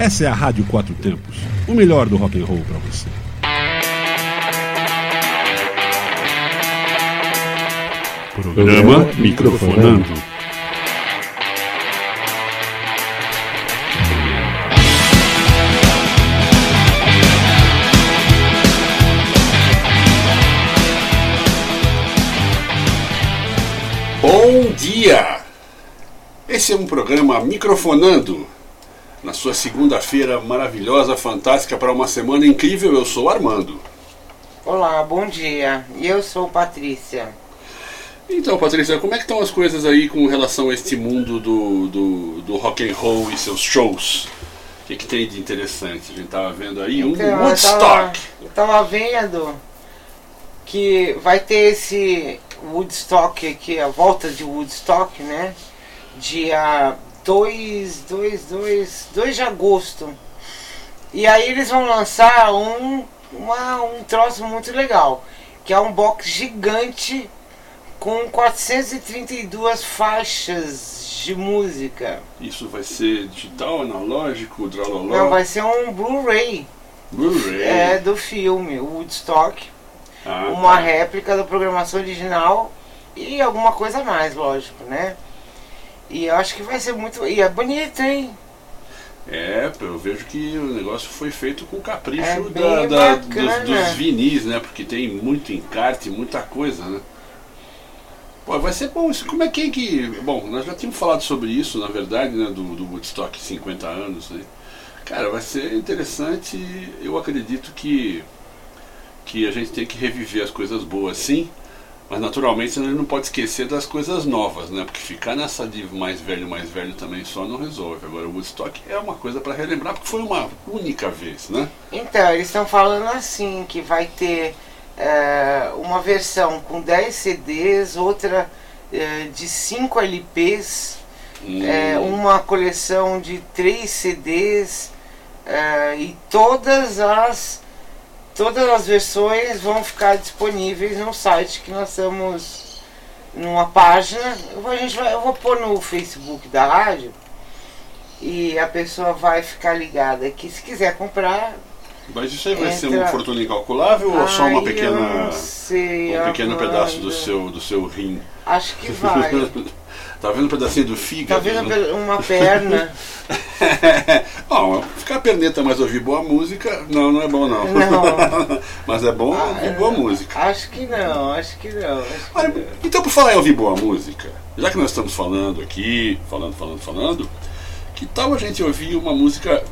Essa é a Rádio Quatro Tempos, o melhor do rock and roll para você. Programa Microfonando. Bom dia! Esse é um programa Microfonando. Sua segunda-feira maravilhosa, fantástica, para uma semana incrível, eu sou Armando. Olá, bom dia. E eu sou Patrícia. Então, Patrícia, como é que estão as coisas aí com relação a este mundo do, do, do rock and roll e seus shows? O que, que tem de interessante? A gente tava vendo aí um Então, Woodstock. Eu tava, eu tava vendo que vai ter esse Woodstock aqui, a volta de Woodstock, né? Dia 2, 2, 2, 2 de agosto. E aí eles vão lançar um, uma, um troço muito legal, que é um box gigante com 432 faixas de música. Isso vai ser digital, analógico, drololó? Não, vai ser um Blu-ray Blu-ray. é, do filme Woodstock. Ah, uma tá. réplica da programação original e alguma coisa a mais, lógico, né? E eu acho que vai ser muito. E é bonito, hein? É, eu vejo que o negócio foi feito com capricho É da- da- dos, dos vinis, né? Porque tem muito encarte, muita coisa, né? Pô, vai ser bom isso. Como é que, que. Bom, nós já tínhamos falado sobre isso, na verdade, né? Do, do Woodstock 50 anos, né? Cara, vai ser interessante. Eu acredito que, que a gente tem que reviver as coisas boas, sim. Mas naturalmente a gente não pode esquecer das coisas novas, né? Porque ficar nessa de mais velho, mais velho também só não resolve. Agora o Woodstock é uma coisa para relembrar, porque foi uma única vez, né? Então, eles estão falando assim, que vai ter é, uma versão com 10 CDs, outra é, de 5 LPs, Hum, é, uma coleção de 3 CDs e todas as todas as versões vão ficar disponíveis no site que nós estamos numa página. Eu vou, a gente vai, eu vou pôr no Facebook da rádio e a pessoa vai ficar ligada que se quiser comprar. Mas isso aí vai ser entra- uma fortuna incalculável ou só uma pequena. sei, Um pequeno pedaço do seu, do seu rim? Acho que vai. tá vendo um pedacinho do Tá fígado? vendo né? uma perna? Bom, ficar perneta mas ouvir boa música, não, não é bom não. Não. mas é bom ouvir boa música. Acho que não, acho que não. acho que Olha, não. então por falar em ouvir boa música, já que nós estamos falando aqui, falando, falando, falando, que tal a gente ouvir uma música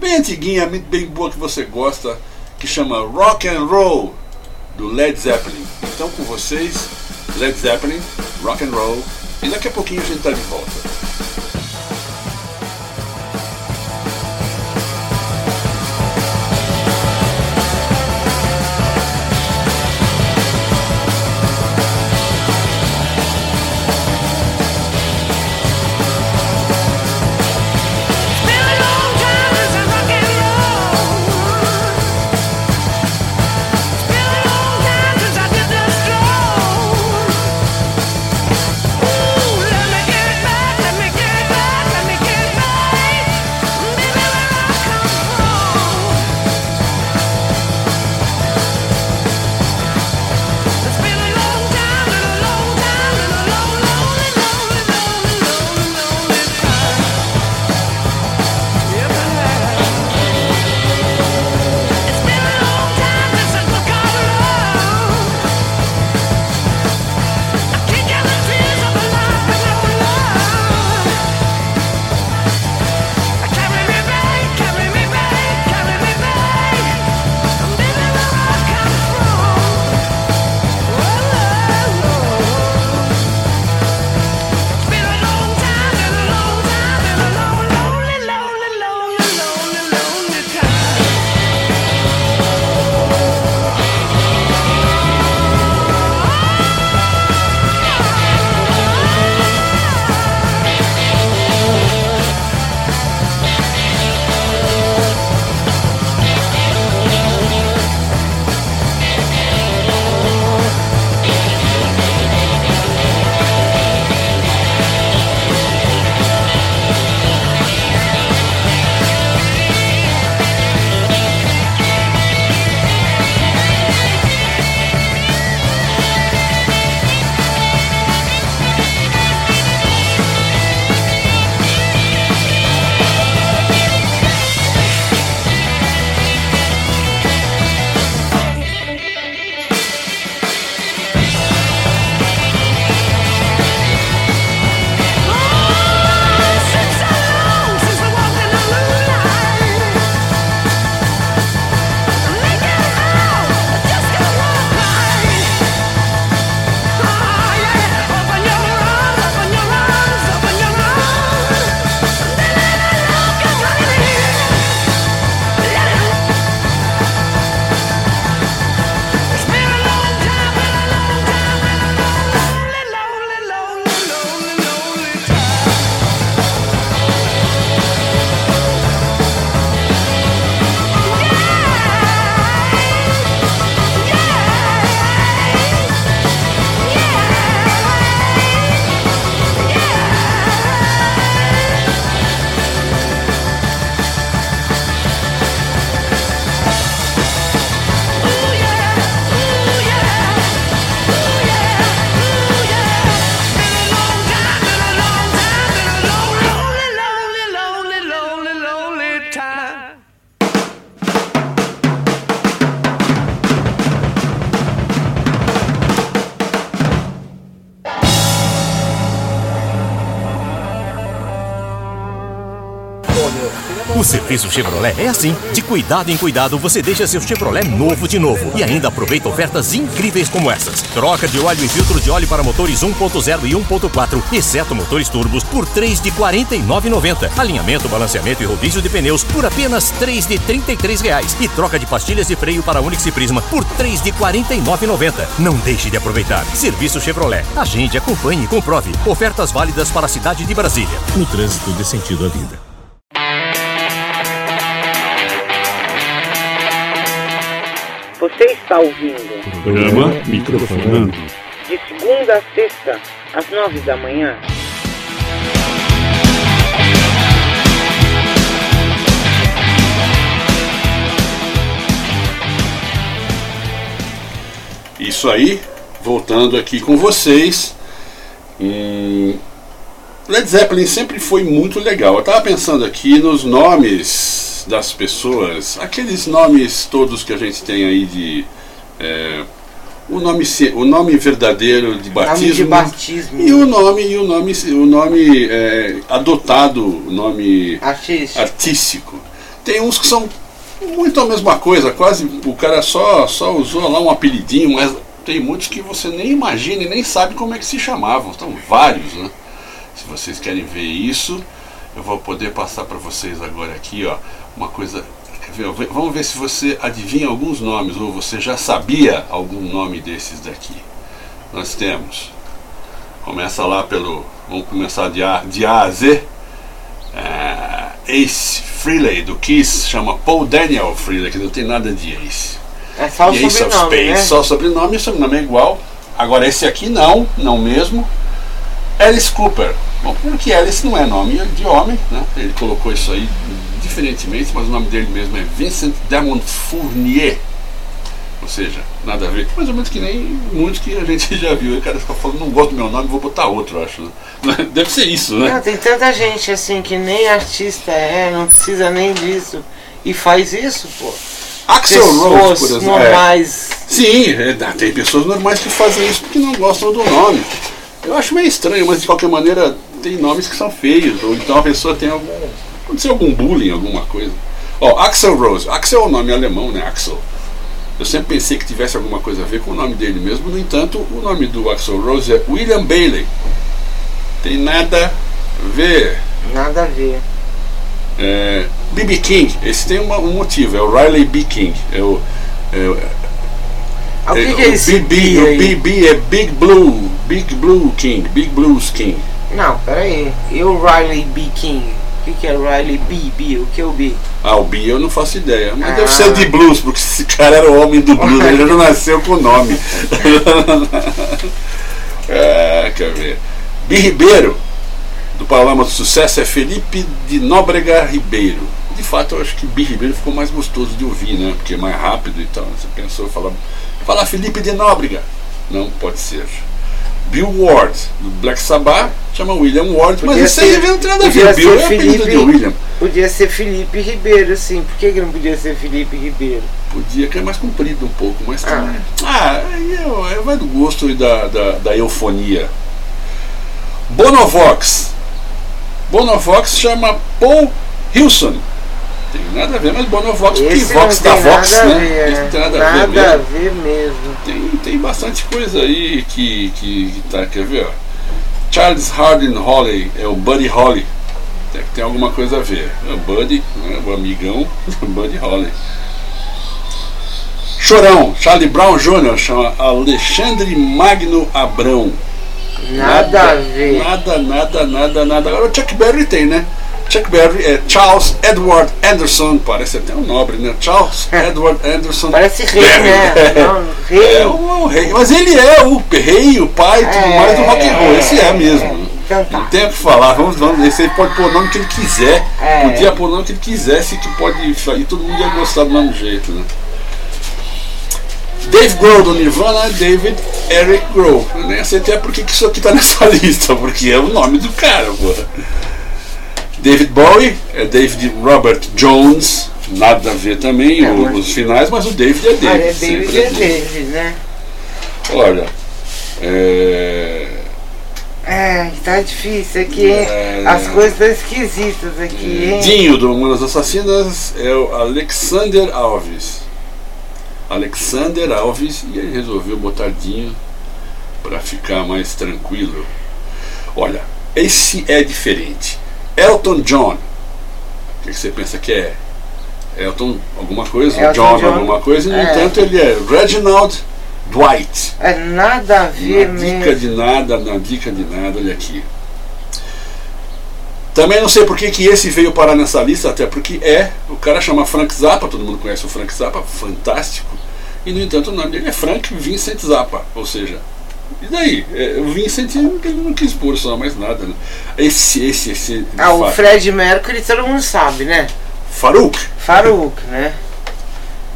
bem antiguinha, bem boa que você gosta, que chama Rock and Roll, do Led Zeppelin. Então com vocês, Led Zeppelin, Rock and Roll, e daqui a pouquinho a gente está de. Serviço Chevrolet é assim. De cuidado em cuidado, você deixa seu Chevrolet novo de novo. E ainda aproveita ofertas incríveis como essas. Troca de óleo e filtro de óleo para motores 1.0 e 1.4, exceto motores turbos, por 3 de R$ 49,90. Alinhamento, balanceamento e rodízio de pneus por apenas 3 de 33 reais. E troca de pastilhas de freio para Onix e Prisma por 3 de R$ 49,90. Não deixe de aproveitar. Serviço Chevrolet. Agende, acompanhe e comprove. Ofertas válidas para a cidade de Brasília. No trânsito dê sentido à vida. Está ouvindo Programa Microfonando. de segunda a sexta, às nove da manhã. Isso aí, voltando aqui com vocês. Hum, Led Zeppelin sempre foi muito legal. Eu estava pensando aqui nos nomes das pessoas, aqueles nomes todos que a gente tem aí de. É, o, nome, o nome verdadeiro de batismo. de batismo. E o nome, e o nome, o nome é, adotado, o nome Artista. artístico. Tem uns que são muito a mesma coisa, quase o cara só, só usou lá um apelidinho, mas tem muitos que você nem imagina e nem sabe como é que se chamavam. São vários, né? Se vocês querem ver isso, eu vou poder passar para vocês agora aqui, ó, uma coisa. Vamos ver se você adivinha alguns nomes ou você já sabia algum nome desses daqui. Nós temos. Começa lá pelo. Vamos começar de A, de a, a Z. É, Ace Frehley do Kiss chama Paul Daniel Frehley, que não tem nada de Ace. É só o e Ace of Spades, né? só o sobrenome, o sobrenome é igual. Agora esse aqui não, não mesmo. Alice Cooper. Bom, porque Alice não é nome de homem, né? Ele colocou isso aí diferentemente, mas o nome dele mesmo é Vincent Damon Fournier. Ou seja, nada a ver. Mais ou menos que nem muitos que a gente já viu. O cara fica falando, não gosto do meu nome, vou botar outro, eu acho. Né? Deve ser isso, né? Não, tem tanta gente assim que nem artista é, não precisa nem disso. E faz isso, pô. Axel Rose, por exemplo. é. normais. Sim, é, tem pessoas normais que fazem isso porque não gostam do nome. Eu acho meio estranho, mas de qualquer maneira tem nomes que são feios, ou então a pessoa tem algum. Aconteceu algum bullying, alguma coisa. Ó, Axel Rose. Axel é o nome alemão, né? Axel. Eu sempre pensei que tivesse alguma coisa a ver com o nome dele mesmo, no entanto, o nome do Axel Rose é William Bailey. Tem nada a ver. Nada a ver. É, B.B. King, esse tem uma- um motivo, é o Riley B. King. É o, é o- Ah, o que, é, que é esse BB, o? BB é Big Blue, Big Blue King, Big Blues King. Não, peraí. E o Riley B. King? O que, que é Riley B? B? O que é o B? Ah, o B eu não faço ideia, mas Ah. deve ser de blues, porque esse cara era o homem do blues, ele já nasceu com o nome. é, quer ver. B. Ribeiro, do Panorama do Sucesso, é Felipe de Nóbrega Ribeiro. De fato, eu acho que B. Ribeiro ficou mais gostoso de ouvir, né? Porque é mais rápido e tal. Você pensou, fala, fala Felipe de Nóbrega. Não, pode ser. Bill Ward, do Black Sabbath, chama William Ward, mas Podia esse aí ser- não tem nada a ver. Bill é apelido de William. Podia ser Felipe Ribeiro, sim. Por que, que não podia ser Felipe Ribeiro? Podia, que é mais comprido um pouco, mas Ah. também. Ah, aí é- vai do gosto e da, da, da eufonia. Bonovox. Bonovox chama Paul Hilson. Tem nada a ver, mas Bonovox, porque Esse Vox não da Vox, nada né? a ver, Esse né? tem nada, Nada a ver a mesmo. ver mesmo. Tem, tem bastante coisa aí que, que, que tá, quer ver? Ó. Charles Hardin Holly é o Buddy Holly. Tem, tem alguma coisa a ver. É o Buddy, né, o amigão, Buddy Holly. Chorão, Charlie Brown Jr. chama Alexandre Magno Abrão. Nada a ver. Nada, nada, nada, nada. Agora o Chuck Berry tem, né? Chuck Berry é Charles Edward Anderson, parece até um nobre, né? Charles Edward Anderson. Parece rei, Berry. né? Não, rei. É o, o rei, mas ele é o rei, o pai e tudo É, mais do rock and roll. Esse é mesmo. Então tá. Não tem o que falar. Vamos, vamos, esse aí pode pôr o nome que ele quiser. É. Podia pôr o nome que ele quisesse, que pode. E todo mundo ia gostar do mesmo jeito, né? Dave Grohl do Nirvana, David Eric Grohl. Eu nem sei até porque que isso aqui tá nessa lista, porque é o nome do cara, porra. David Bowie é David Robert Jones, nada a ver também, É, o- os finais, mas o David é David. Mas é David é é David, né? Olha, é, É, tá difícil aqui? É. As coisas estão esquisitas aqui, hein? Dinho do Manas Assassinas é o Alexander Alves. Alexander Alves e ele resolveu botar Dinho para ficar mais tranquilo. Olha, esse é diferente. Elton John. O que que você pensa que é? Elton alguma coisa, Elton John, John. alguma coisa, e no É. entanto ele é Reginald Dwight. É nada a ver Na dica mesmo. de nada, na dica de nada, olha aqui. Também não sei por que, que esse veio parar nessa lista, até porque é, o cara chama Frank Zappa, todo mundo conhece o Frank Zappa, fantástico. E no entanto o nome dele é Frank Vincent Zappa, ou seja, e daí? É, o Vincent ele não quis pôr só mais nada, né? Esse, esse, esse. Ah, o fato. Fred Mercury todo mundo sabe, né? Farouk. Farouk, né?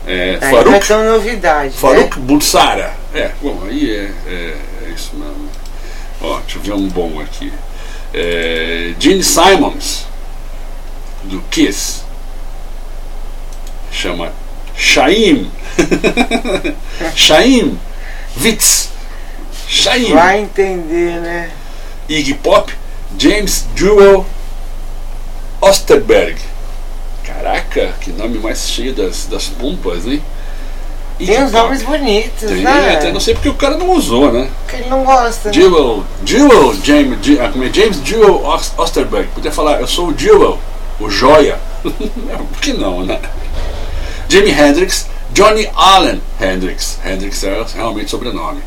É, Aí não é Farouk. tão novidade. Farouk Bulsara. É, bom, aí é, é, é isso mesmo. Ó, deixa eu ver um bom aqui. É, Gene Simons, do Kiss. Chama Shaim. Shaim Witz. Shaim. Né? Vai entender, né? Iggy Pop, James Jewel Osterberg. Caraca, que nome mais cheio das, das pompas, hein? Iggy Tem uns Pop. nomes bonitos, Tem, né? até não sei porque o cara não usou, né? Que ele não gosta, né? Jewel, Jewel, James, ah, é? James Jewel Os- Osterberg. Podia falar, eu sou o Jewel, o joia. Por que não, né? Jimi Hendrix, Johnny Allen Hendrix. Hendrix é realmente sobrenome.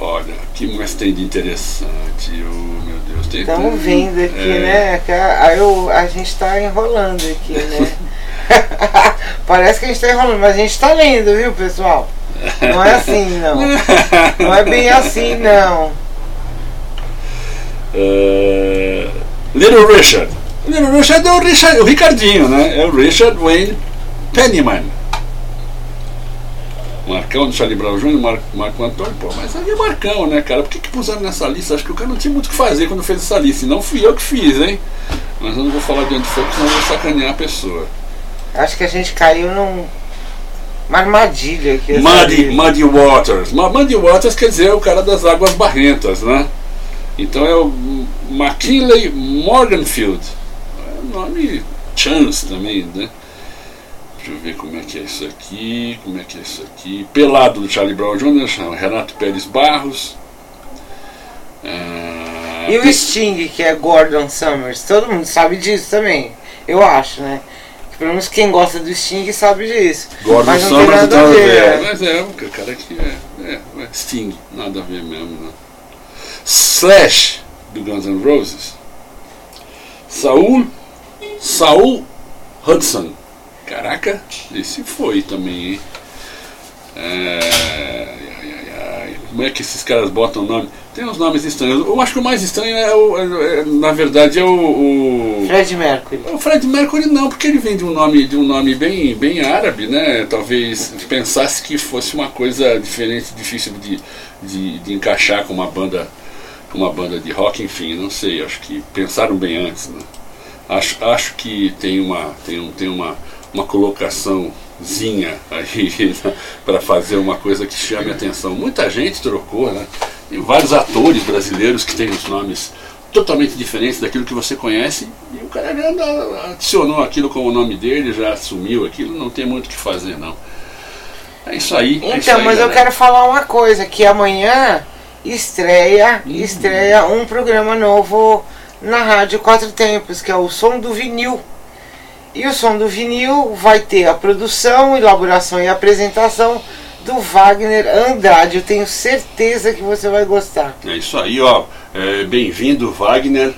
Olha, que mais tem de interessante? Oh, meu Deus, tem Estamos tem- vendo aqui, é, né? Aí eu, a gente tá enrolando aqui, né? Parece que a gente tá enrolando, mas a gente tá lendo, viu, pessoal? Não é assim, não. Não é bem assim, não. É, Little Richard. Little Richard é o, Richard, o Ricardinho, né? É o Richard Wayne Pennyman. Marcão do Charlie Brown Jr., Mar, Marco Antônio, pô, mas ali é Marcão, né, cara? Por que, que puseram nessa lista? Acho que o cara não tinha muito o que fazer quando fez essa lista. E não fui eu que fiz, hein? Mas eu não vou falar de onde foi, porque senão eu vou sacanear a pessoa. Acho que a gente caiu num. Uma armadilha aqui. Muddy. Muddy Waters. Muddy Waters quer dizer o cara das águas barrentas, né? Então é o McKinley Morganfield. É um nome Chance também, né? Deixa eu ver como é que é isso aqui, como é que é isso aqui. Pelado do Charlie Brown Jr., Renato Pérez Barros. Ah, E o Sting, que é Gordon Summers, todo mundo sabe disso também. Eu acho, né? Que Pelo menos quem gosta do Sting sabe disso. Gordon Mas não tem Summers nada a então, ver. é? Mas é, o cara aqui é, é, é Sting, nada a ver mesmo, né? Slash do Guns N' Roses. Saul Saul Hudson. Caraca, esse foi também, hein? É, ai, ai, ai. Como é que esses caras botam o nome? Tem uns nomes estranhos. Eu acho que o mais estranho é, o, é- é- na verdade, é o- o Fred Mercury. o Fred Mercury não, porque ele vem de um nome, de um nome bem, bem árabe, né? Talvez pensasse que fosse uma coisa diferente, difícil de, de, de encaixar com uma banda, com uma banda de rock, enfim, não sei. Acho que pensaram bem antes, né? Acho, acho que tem uma, tem um, tem uma, uma colocaçãozinha aí para fazer uma coisa que chame a atenção. Muita gente trocou, né? Tem vários atores brasileiros que têm os nomes totalmente diferentes daquilo que você conhece e o cara já adicionou aquilo como o nome dele, já assumiu aquilo, não tem muito o que fazer não. É isso aí. é isso Então, aí, mas eu galera. quero falar uma coisa, que amanhã estreia, Hum. estreia um programa novo na Rádio Quatro Tempos, que é o Som do Vinil. E o Som do Vinil vai ter a produção, elaboração e apresentação do Wagner Andrade. Eu tenho certeza que você vai gostar. É isso aí, ó. É, Bem-vindo, Wagner.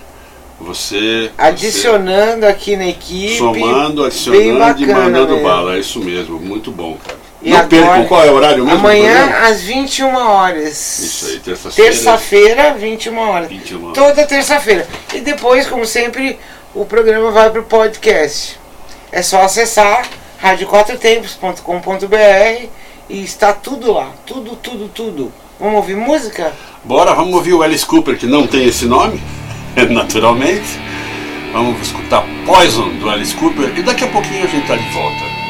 Você. Adicionando aqui na equipe. você somando, adicionando e mandando mesmo. bala. É isso mesmo, muito bom, cara. E não agora- percam qual é o horário mesmo? Amanhã às 21 horas. Isso aí, terça-feira. Terça-feira, 21 horas. 21 horas. Toda terça-feira. E depois, como sempre, o programa vai pro podcast. É só acessar radioquatrotempos.com.br e está tudo lá. Tudo, tudo, tudo. Vamos ouvir música? Bora, vamos ouvir o Alice Cooper, que não tem esse nome, naturalmente. Vamos escutar Poison do Alice Cooper e daqui a pouquinho a gente tá de volta.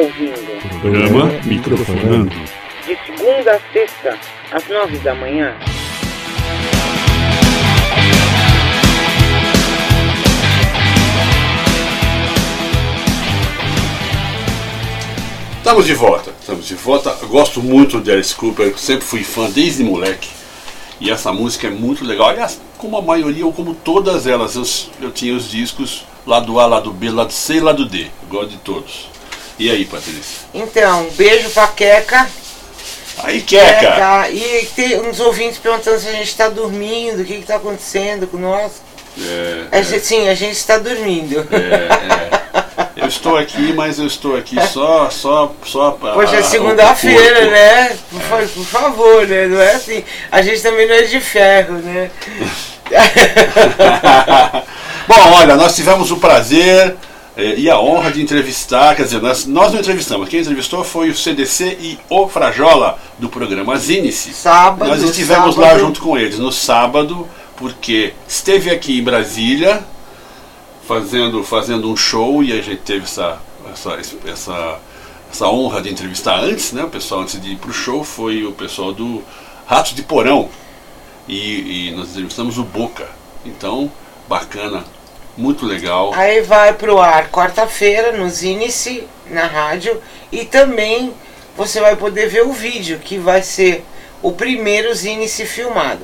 Ouvindo Programa Microfonando. de segunda a sexta, às nove da manhã. Estamos de volta, estamos de volta. Eu gosto muito de Alice Cooper, eu sempre fui fã desde moleque. E essa música é muito legal. Aliás, como a maioria, ou como todas elas, eu, eu tinha os discos lado A, lado B, lado C e lado D. Eu gosto de todos. E aí, Patrícia? Então, beijo pra Queca. Aí, Queca! Queca. E tem uns ouvintes perguntando se a gente tá dormindo, o que que tá acontecendo com nós. É, A gente, sim, a gente está dormindo. é, é. Eu estou aqui, mas eu estou aqui só, só, só para. Hoje é segunda-feira, né? Por, por favor, né? Não é assim. A gente também não é de ferro, né? Bom, olha, nós tivemos o prazer eh, e a honra de entrevistar, quer dizer, nós, nós não entrevistamos, quem entrevistou foi o CDC e o Frajola do programa Zinice. Sábado. Nós estivemos lá sábado. junto com eles no sábado, porque esteve aqui em Brasília fazendo, fazendo um show e a gente teve essa, essa, essa, essa honra de entrevistar antes, né? O pessoal antes de ir pro show foi o pessoal do Ratos de Porão. E, e nós entrevistamos o Boca. Então, bacana, muito legal. Aí vai pro ar quarta-feira no Zinice, na rádio, e também você vai poder ver o vídeo, que vai ser o primeiro Zinice filmado.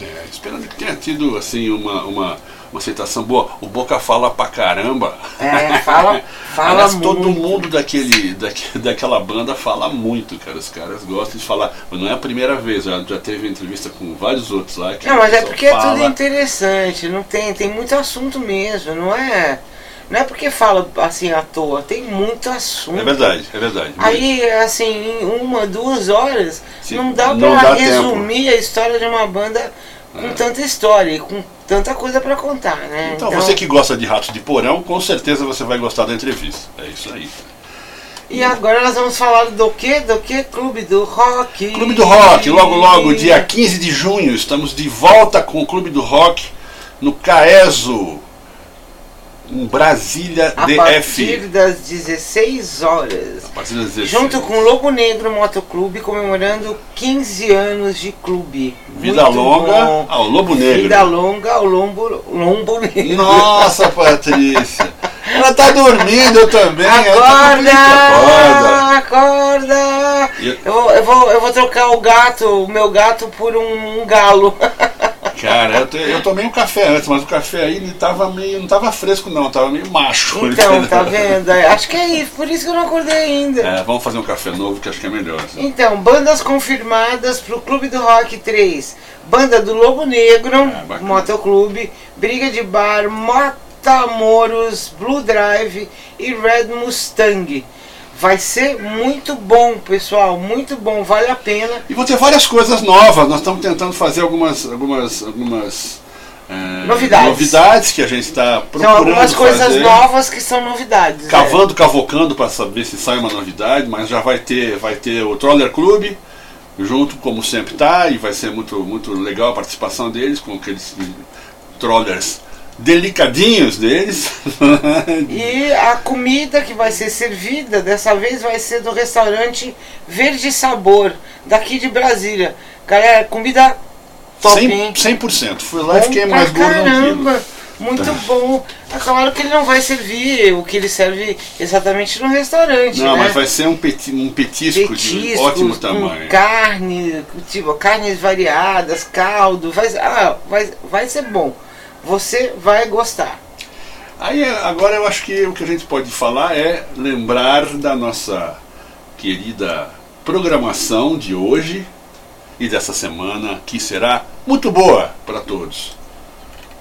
É, esperando que tenha tido assim uma, uma, uma aceitação boa. O Boca fala pra caramba. É, fala, fala Aliás, muito. todo mundo daquele, daque- daquela banda fala muito, cara. Os caras gostam de falar. Mas não é a primeira vez, já, já teve entrevista com vários outros lá. Não, mas é porque é tudo fala. interessante, não tem, tem muito assunto mesmo, não é, não é porque fala assim à toa, tem muito assunto. É verdade, é verdade. Aí, assim, em uma, duas horas, Sim, não dá não pra dá resumir a história de uma banda com tanta história e com tanta coisa pra contar, né? Então, você que gosta de Ratos de Porão, com certeza você vai gostar da entrevista. É isso aí. E agora nós vamos falar do que? Do que? Clube do Rock. Clube do Rock, logo logo, dia 15 de junho, estamos de volta com o Clube do Rock no Caeso, em Brasília A DF. partir das 16 horas. A partir das 16. Junto com o Lobo Negro Motoclube, comemorando 15 anos de clube. Vida Muito longa bom. ao Lobo Negro. Vida longa ao Lombo, lombo Negro. Nossa, Patrícia. Ela tá dormindo eu também. tá Acorda! Acorda! Acorda! E- Eu vou, eu, vou, eu vou trocar o gato, o meu gato, por um, um galo. Cara, eu, te- eu tomei um café antes, mas o café aí ele tava meio. não tava fresco não, tava meio macho. Então, tá vendo? Acho que é isso, por isso que eu não acordei ainda. É, vamos fazer um café novo que acho que é melhor. Então, bandas confirmadas pro Clube do Rock 3. Banda do Lobo Negro, É. Motoclube, Briga de Bar, Matamoros, Blue Drive e Red Mustang. Vai ser muito bom, pessoal, muito bom, vale a pena. E vão ter várias coisas novas. Nós estamos tentando fazer algumas, algumas, algumas é, Novidades. novidades que a gente está procurando São algumas coisas fazer. novas que são novidades. né? Cavando, cavocando para saber se sai uma novidade, mas já vai ter, vai ter o Troller Club junto, como sempre tá, e vai ser muito, muito legal a participação deles com aqueles trollers delicadinhos deles. E a comida que vai ser servida dessa vez vai ser do restaurante Verde Sabor, daqui de Brasília. Galera, comida top, hein? 100%, 100%. Fui lá e fiquei mais gordo caramba, muito bom. É claro que ele não vai servir o que ele serve exatamente no restaurante, Não, né? mas vai ser um, peti, um petisco, de Petiscos ótimo tamanho. carne, tipo, carnes variadas, caldo, vai, ah, vai, vai ser bom. Você vai gostar. Aí agora eu acho que o que a gente pode falar é lembrar da nossa querida programação de hoje e dessa semana, que será muito boa para todos.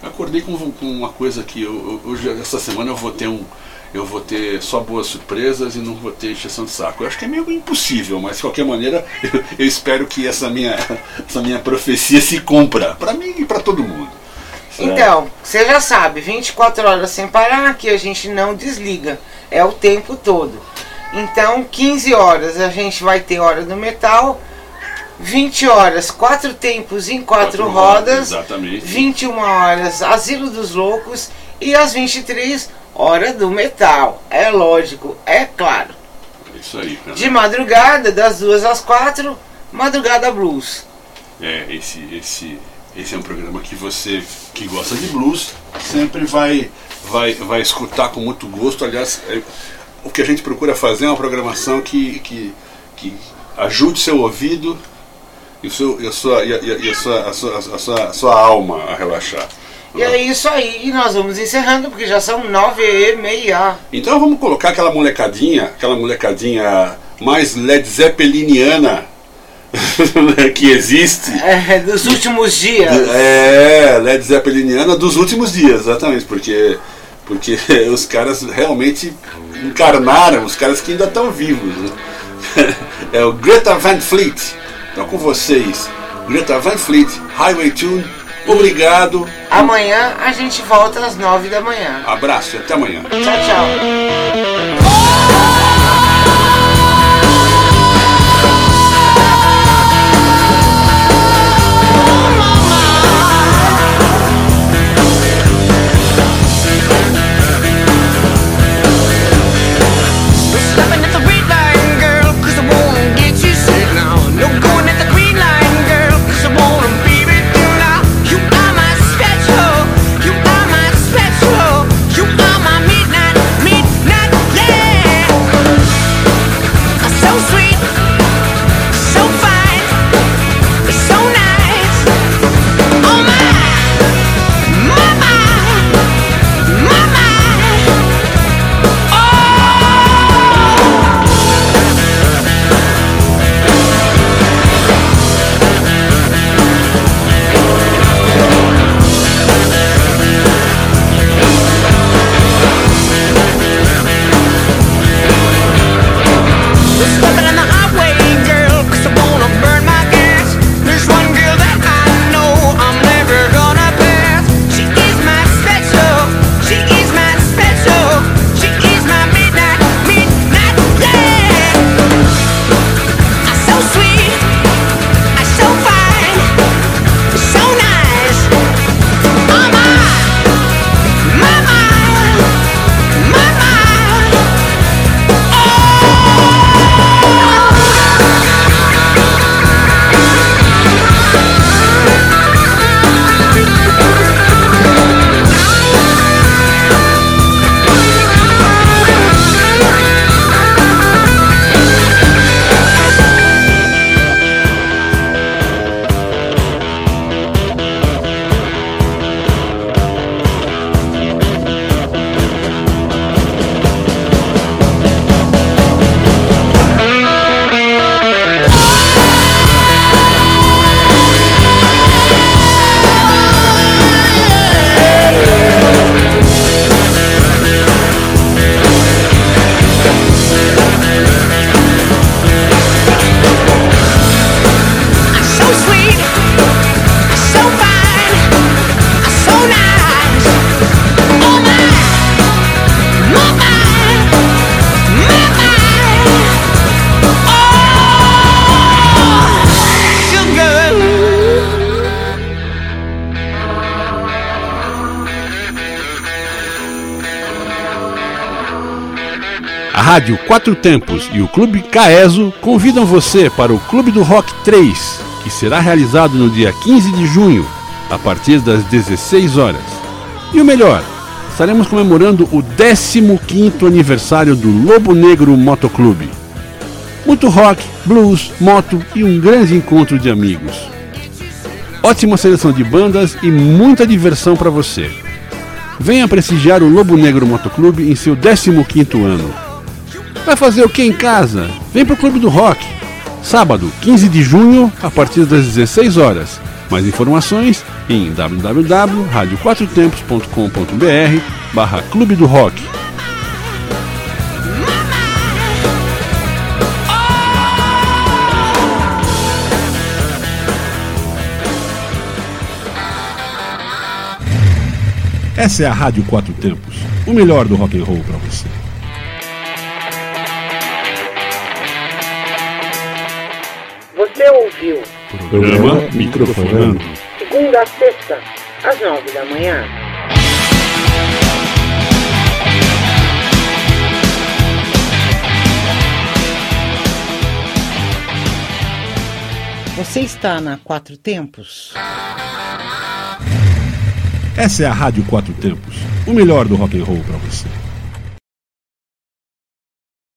Acordei com, com uma coisa que eu- hoje, essa semana eu vou ter um. Eu vou ter só boas surpresas e não vou ter encheção de saco. Eu acho que é meio impossível, mas de qualquer maneira eu, eu espero que essa minha, essa minha profecia se cumpra. Para mim e para todo mundo. Certo? Então, você já sabe, 24 horas sem parar, que a gente não desliga. É o tempo todo. Então, 15 horas a gente vai ter Hora do Metal. 20 horas, quatro tempos em quatro, Quatro rodas. Exatamente. 21 horas, Asilo dos Loucos. E às 23, Hora do Metal. É lógico, é claro. isso aí, cara. De madrugada, das duas às quatro, Madrugada Blues. É, esse, esse, esse é um programa que você que gosta de blues sempre vai, vai, vai escutar com muito gosto. Aliás, é, o que a gente procura fazer é uma programação que, que, que ajude seu ouvido e, o seu, e, a, sua, e, a, e a, sua, a, sua, a, sua, a sua alma a relaxar. E é isso aí, e nós vamos encerrando, porque já são nove e meia. Então vamos colocar aquela molecadinha, aquela molecadinha mais Led Zeppeliniana que existe. É, dos últimos dias. É, Led Zeppeliniana dos últimos dias, exatamente, porque, porque os caras realmente encarnaram, os caras que ainda estão vivos. né? É o Greta Van Fleet. Então com vocês, Greta Van Fleet, Highway Tune, obrigado, Amanhã a gente volta às nove da manhã. abraço e até amanhã. Tchau, tchau. Rádio Quatro Tempos e o Clube Caeso convidam você para o Clube do Rock 3, que será realizado no dia 15 de junho, a partir das 16 horas. E o melhor, estaremos comemorando o 15º aniversário do Lobo Negro Motoclube. Muito rock, blues, moto e um grande encontro de amigos. Ótima seleção de bandas e muita diversão para você. Venha prestigiar o Lobo Negro Motoclube em seu 15º ano. Vai fazer o que em casa? Vem pro Clube do Rock. Sábado, 15 de junho, a partir das 16 horas. Mais informações em www.radioquatrotempos.com.br barra Clube do Rock. Essa é a Rádio Quatro Tempos, o melhor do rock and roll para você. Programa Microfonando. Segunda a sexta, às nove da manhã. Você está na Quatro Tempos? Essa é a Rádio Quatro Tempos, o melhor do rock and roll para você.